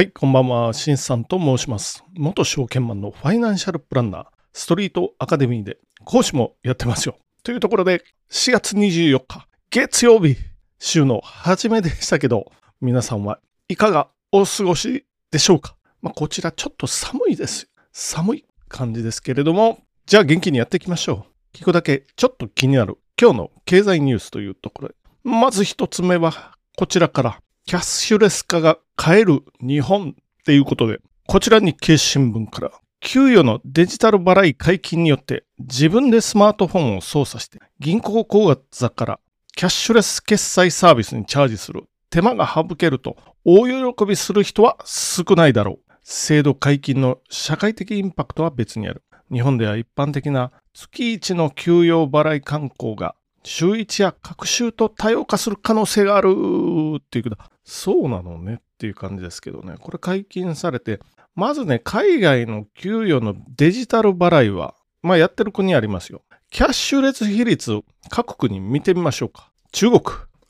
はい、こんばんは。しんさんと申します。元証券マンのファイナンシャルプランナー、ストリートアカデミーで講師もやってますよ。というところで、4月24日、月曜日、週の初めでしたけど、皆さんはいかがお過ごしでしょうか？まあ、こちらちょっと寒いです。寒い感じですけれども、じゃあ元気にやっていきましょう。聞くだけちょっと気になる今日の経済ニュースというところで、まず一つ目はこちらから、キャッシュレス化が変える日本っていうことで、こちら日経新聞から、給与のデジタル払い解禁によって自分でスマートフォンを操作して銀行口座からキャッシュレス決済サービスにチャージする手間が省けると大喜びする人は少ないだろう。制度解禁の社会的インパクトは別にある。日本では一般的な月一の給与払い観光が週一や各週と多様化する可能性があるっていうことそうなのねっていう感じですけどね。これ解禁されて、まずね、海外の給与のデジタル払いは、まあやってる国ありますよ。キャッシュレス比率、各国に見てみましょうか。中国、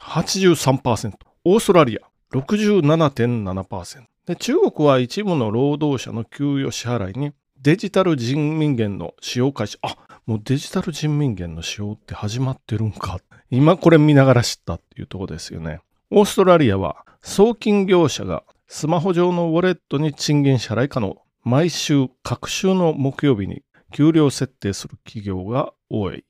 83%。オーストラリア、67.7%。で中国は一部の労働者の給与支払いにデジタル人民元の使用開始。あ、もうデジタル人民元の使用って始まってるんか。今これ見ながら知ったっていうとこですよね。オーストラリアは送金業者がスマホ上のウォレットに賃金支払い可能。毎週、各週の木曜日に給料設定する企業が多い。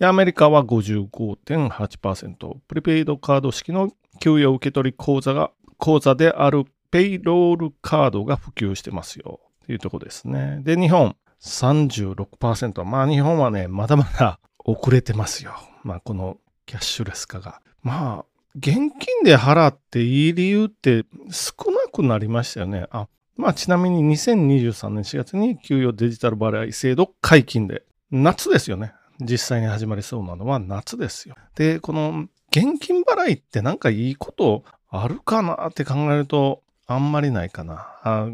で、アメリカは55.8%。プリペイドカード式の給与受取口座が、口座であるペイロールカードが普及してますよ。というとこですね。で、日本36%。まあ日本はね、まだまだ遅れてますよ。まあこのキャッシュレス化が。まあ、現金で払っていい理由って少なくなりましたよね。あ、まあちなみに2023年4月に給与デジタル払い制度解禁で、夏ですよね。実際に始まりそうなのは夏ですよ。で、この現金払いってなんかいいことあるかなって考えると、あんまりないかな。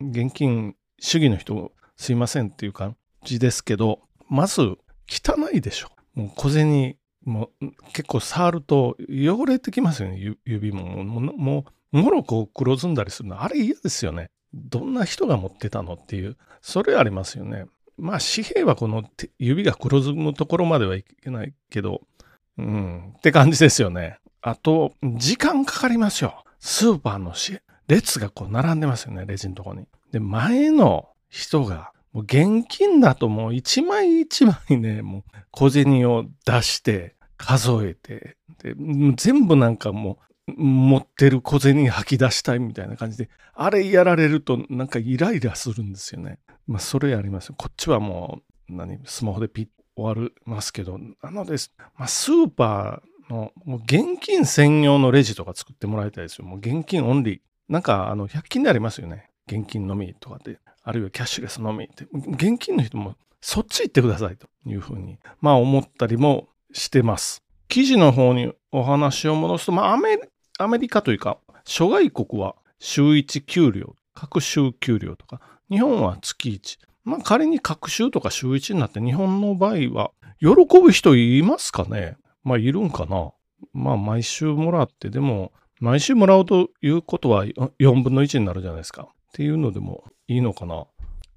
現金主義の人、すいませんっていう感じですけど、まず汚いでしょ。もう小銭、も結構触ると汚れてきますよね、指も。もう、もろこう黒ずんだりするの。あれ嫌ですよね。どんな人が持ってたのっていう。それありますよね。まあ紙幣はこの指が黒ずむところまではいけないけど、うん、って感じですよね。あと、時間かかりますよ。スーパーの列がこう並んでますよね、レジのとこに。で、前の人が、もう現金だともう一枚一枚ね、もう小銭を出して数えて、で全部なんかもう持ってる小銭吐き出したいみたいな感じで、あれやられるとなんかイライラするんですよね。まあそれやりますよ。こっちはもう、何、スマホでピッ終わりますけど、なので、まあ、スーパーのもう現金専用のレジとか作ってもらいたいですよ。もう現金オンリー。なんか、あの、100均でありますよね。現金のみとかで、あるいはキャッシュレスのみって。現金の人もそっち行ってくださいというふうに、まあ思ったりもしてます。記事の方にお話を戻すと、まあアメアメリカというか、諸外国は週1給料、各週給料とか、日本は月1。まあ仮に各週とか週1になって日本の場合は、喜ぶ人いますかね？まあいるんかな？まあ毎週もらって、でも毎週もらうということは4分の1になるじゃないですか。っていうのでもいいのかな？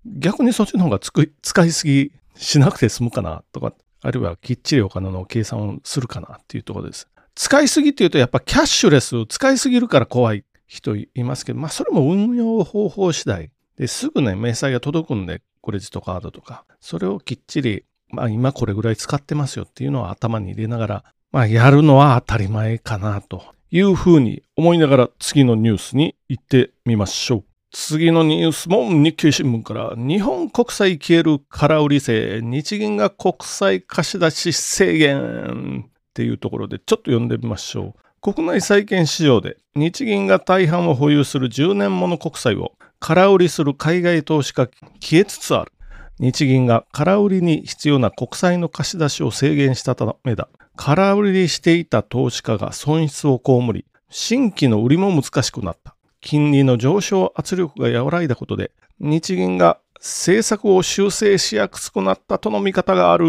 逆にそっちの方が使いすぎしなくて済むかなとか、あるいはきっちりお金の計算をするかなっていうところです。使いすぎっていうとやっぱキャッシュレスを使いすぎるから怖い人いますけど、まあそれも運用方法次第ですぐね、明細が届くんで、クレジットカードとか、それをきっちり、まあ今これぐらい使ってますよっていうのを頭に入れながら、まあやるのは当たり前かなというふうに思いながら次のニュースに行ってみましょう。次のニュースも日経新聞から日本国債消える空売り制日銀が国債貸し出し制限っていうところでちょっと読んでみましょう。国内債券市場で日銀が大半を保有する10年もの国債を空売りする海外投資家消えつつある。日銀が空売りに必要な国債の貸し出しを制限したためだ。空売りしていた投資家が損失を被り、新規の売りも難しくなった。金利の上昇圧力が和らいだことで、日銀が政策を修正しやすくなったとの見方がある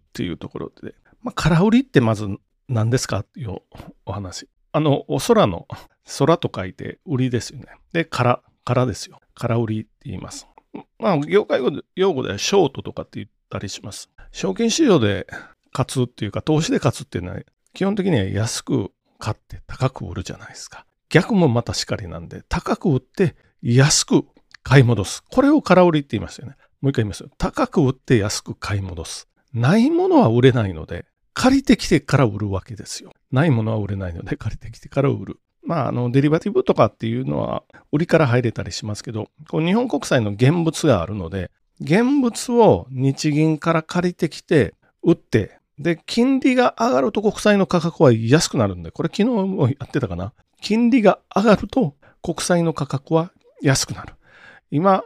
っていうところで、まあ、空売りってまず何ですか？っていうお話。あの、お空の空と書いて売りですよね。で、空、空ですよ。空売りって言います。まあ、業界用語ではショートとかって言ったりします。証券市場で勝つっていうか、投資で勝つっていうのは、基本的には安く買って高く売るじゃないですか。逆もまたしかりなんで、高く売って安く買い戻す。これを空売りって言いますよね。もう一回言いますよ。高く売って安く買い戻す。ないものは売れないので、借りてきてから売るわけですよ。ないものは売れないので、借りてきてから売る。まあ、あの、デリバティブとかっていうのは、売りから入れたりしますけど、こう日本国債の現物があるので、現物を日銀から借りてきて、売って、で、金利が上がると国債の価格は安くなるんで、これ昨日もやってたかな。金利が上がると国債の価格は安くなる。今、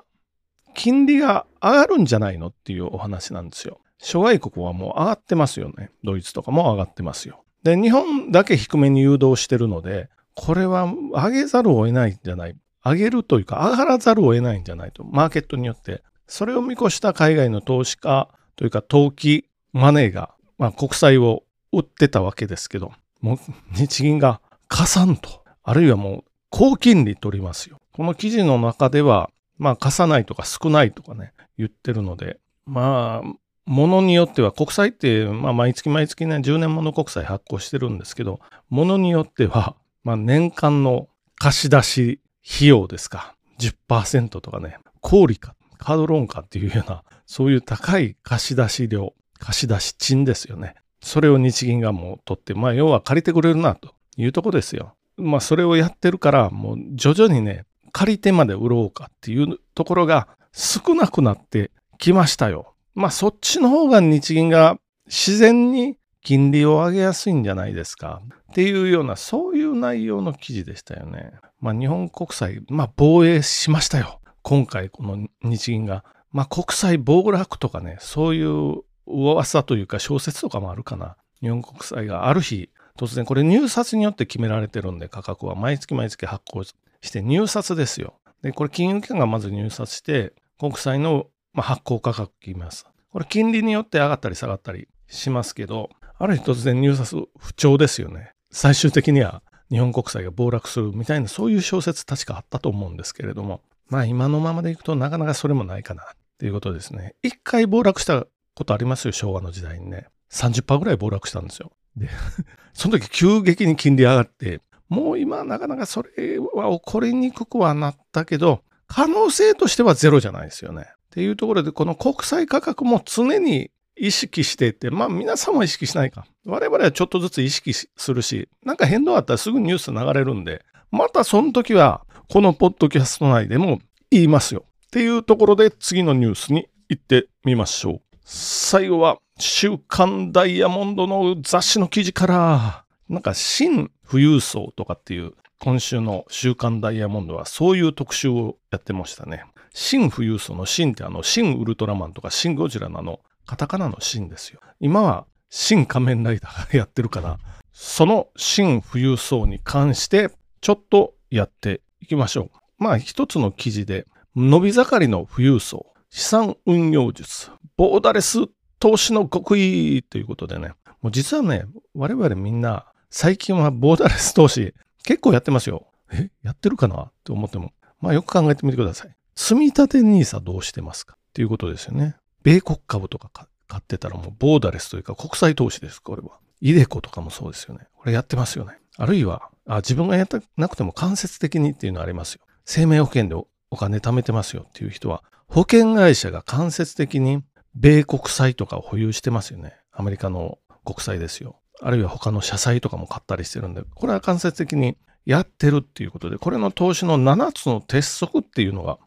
金利が上がるんじゃないのっていうお話なんですよ。諸外国はもう上がってますよね。ドイツとかも上がってますよ。で、日本だけ低めに誘導してるので、これは上げざるを得ないんじゃない。上げるというか上がらざるを得ないんじゃないと。マーケットによって。それを見越した海外の投資家というか投機マネーが、まあ、国債を売ってたわけですけど、もう日銀が加算と、あるいはもう高金利取りますよ。この記事の中では、まあ貸さないとか少ないとかね、言ってるので、まあ、ものによっては国債って、まあ毎月毎月ね、10年もの国債発行してるんですけど、ものによっては、まあ年間の貸し出し費用ですか、10%とかね、小売か、カードローンかっていうような、そういう高い貸し出し量、貸し出し賃ですよね。それを日銀がもう取って、まあ要は借りてくれるなというとこですよ。まあそれをやってるから、もう徐々にね、借り手まで売ろうかっていうところが少なくなってきましたよ。まあそっちの方が日銀が自然に金利を上げやすいんじゃないですかっていうようなそういう内容の記事でしたよね。まあ日本国債、まあ防衛しましたよ。今回この日銀が。まあ国債暴落とかね、そういう噂というか小説とかもあるかな。日本国債がある日突然これ入札によって決められてるんで価格は毎月毎月発行して入札ですよ。で、これ金融機関がまず入札して国債の発行価格言います。これ金利によって上がったり下がったりしますけど、ある日突然入札不調ですよね。最終的には日本国債が暴落するみたいなそういう小説確かあったと思うんですけれども、まあ今のままでいくとなかなかそれもないかなっていうことですね。一回暴落したことありますよ、昭和の時代にね。30%ぐらい暴落したんですよ。で、その時急激に金利上がって、もう今なかなかそれは起こりにくくはなったけど、可能性としてはゼロじゃないですよね。っていうところで、この国債価格も常に意識してて、まあ皆さんも意識しないか。我々はちょっとずつ意識するし、なんか変動あったらすぐニュース流れるんで、またその時はこのポッドキャスト内でも言いますよ。っていうところで次のニュースに行ってみましょう。最後は週刊ダイヤモンドの雑誌の記事から、なんか新富裕層とかっていう今週の週刊ダイヤモンドはそういう特集をやってましたね。新富裕層の新ってあの新ウルトラマンとか新ゴジラのあのカタカナの新ですよ。今は新仮面ライダーがやってるから、その新富裕層に関してちょっとやっていきましょう。まあ一つの記事で伸び盛りの富裕層、資産運用術、ボーダレス投資の極意ということでね、もう実はね、我々みんな最近はボーダレス投資結構やってますよ。えやってるかな？って思っても。まあよく考えてみてください。積立 NISA どうしてますか？っていうことですよね。米国株とか買ってたらもうボーダレスというか国際投資です、これは。イデコとかもそうですよね。これやってますよね。あるいは、あ自分がやってなくても間接的にっていうのありますよ。生命保険でお金貯めてますよっていう人は、保険会社が間接的に米国債とかを保有してますよね。アメリカの国債ですよ。あるいは他の社債とかも買ったりしてるんで、これは間接的にやってるっていうことで、これの投資の7つの鉄則っていうのが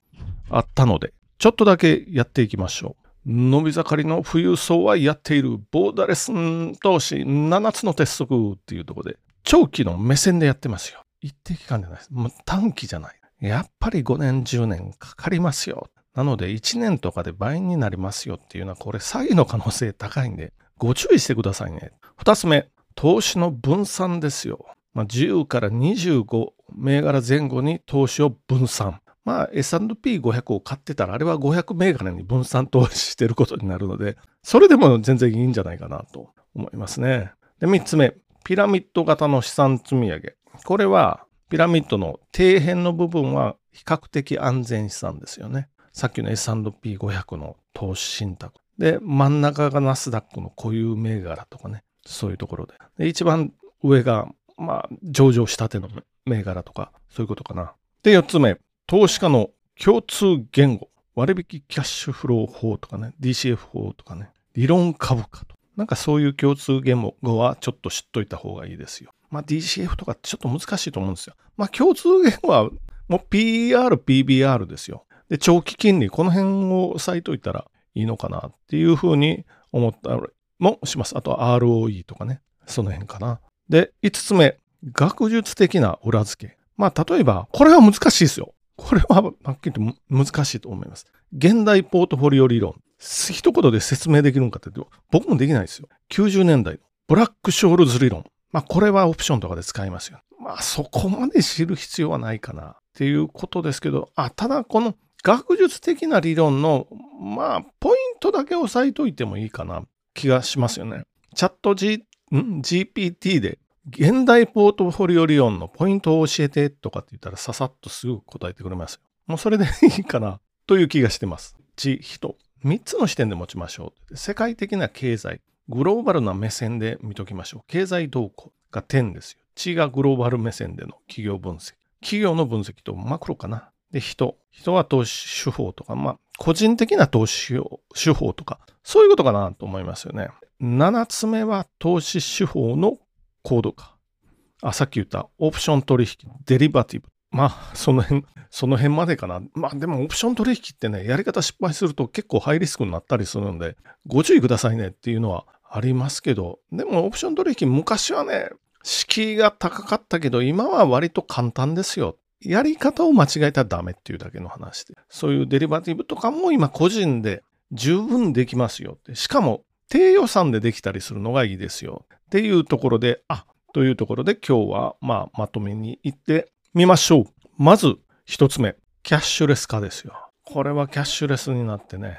あったので、ちょっとだけやっていきましょう。伸び盛りの富裕層はやっているボーダレス投資7つの鉄則っていうところで、長期の目線でやってますよ。一定期間じゃないです。もう短期じゃない。やっぱり5年、10年かかりますよ。なので1年とかで倍になりますよっていうのはこれ詐欺の可能性高いんでご注意してくださいね。2つ目、投資の分散ですよ。まあ、10から25銘柄前後に投資を分散。まあ S&P500 を買ってたらあれは500銘柄に分散投資してることになるので、それでも全然いいんじゃないかなと思いますね。で、3つ目、ピラミッド型の資産積み上げ。これはピラミッドの底辺の部分は比較的安全資産ですよね。さっきの S&P500 の投資信託。で、真ん中がナスダックの固有銘柄とかね、そういうところで。で、一番上が、まあ、上場したての銘柄とか、そういうことかな。で、四つ目、投資家の共通言語。割引キャッシュフロー法とかね、DCF 法とかね、理論株価と。なんかそういう共通言語はちょっと知っといた方がいいですよ。まあ DCF とかちょっと難しいと思うんですよ。まあ共通言語はもう PR、PBR ですよ。で、長期金利、この辺を押さえといたらいいのかなっていうふうに思ったりもします。あとは ROE とかね、その辺かな。で、5つ目、学術的な裏付け。まあ例えば、これは難しいですよ。これははっきり言って難しいと思います。現代ポートフォリオ理論。一言で説明できるのかって言うと、僕もできないですよ。90年代のブラックショールズ理論。まあこれはオプションとかで使いますよ。まあそこまで知る必要はないかなっていうことですけど、あ、ただこの学術的な理論の、まあポイントだけ押さえといてもいいかな気がしますよね。チャット G、GPT で現代ポートフォリオ理論のポイントを教えてとかって言ったらささっとすぐ答えてくれますよ。もうそれでいいかなという気がしてます。地、人。3つの視点で持ちましょう。世界的な経済、グローバルな目線で見ときましょう。経済動向が点ですよ。地がグローバル目線での企業分析。企業の分析とマクロかな。で、人。人は投資手法とか、まあ、個人的な投資手法とか、そういうことかなと思いますよね。7つ目は投資手法のコードか。あ、さっき言ったオプション取引、デリバティブ。まあ、その辺、その辺までかな。まあ、でもオプション取引ってね、やり方失敗すると結構ハイリスクになったりするんで、ご注意くださいねっていうのはありますけど、でもオプション取引昔はね、敷居が高かったけど、今は割と簡単ですよ。やり方を間違えたらダメっていうだけの話で。そういうデリバティブとかも今個人で十分できますよって。しかも低予算でできたりするのがいいですよ。っていうところで、あ、というところで今日はまあまとめに行ってみましょう。まず一つ目、キャッシュレス化ですよ。これはキャッシュレスになってね、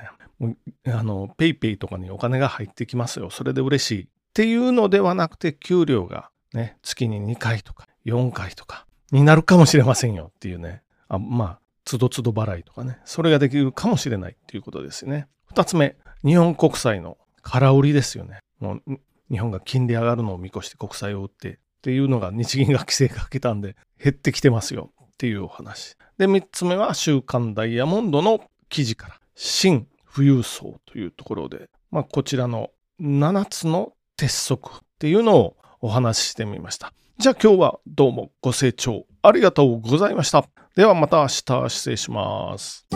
あの、 PayPay とかにお金が入ってきますよ。それで嬉しい。っていうのではなくて、給料がね、月に2回とか4回とかになるかもしれませんよっていうね。あまあ、つどつど払いとかね。それができるかもしれないっていうことですね。二つ目、日本国債の空売りですよね。もう日本が金利上がるのを見越して国債を売ってっていうのが日銀が規制かけたんで減ってきてますよっていうお話。で、3つ目は週刊ダイヤモンドの記事から新富裕層というところで、まあ、こちらの7つの鉄則っていうのをお話ししてみました。じゃあ今日はどうもご清聴ありがとうございました。ではまた明日失礼します。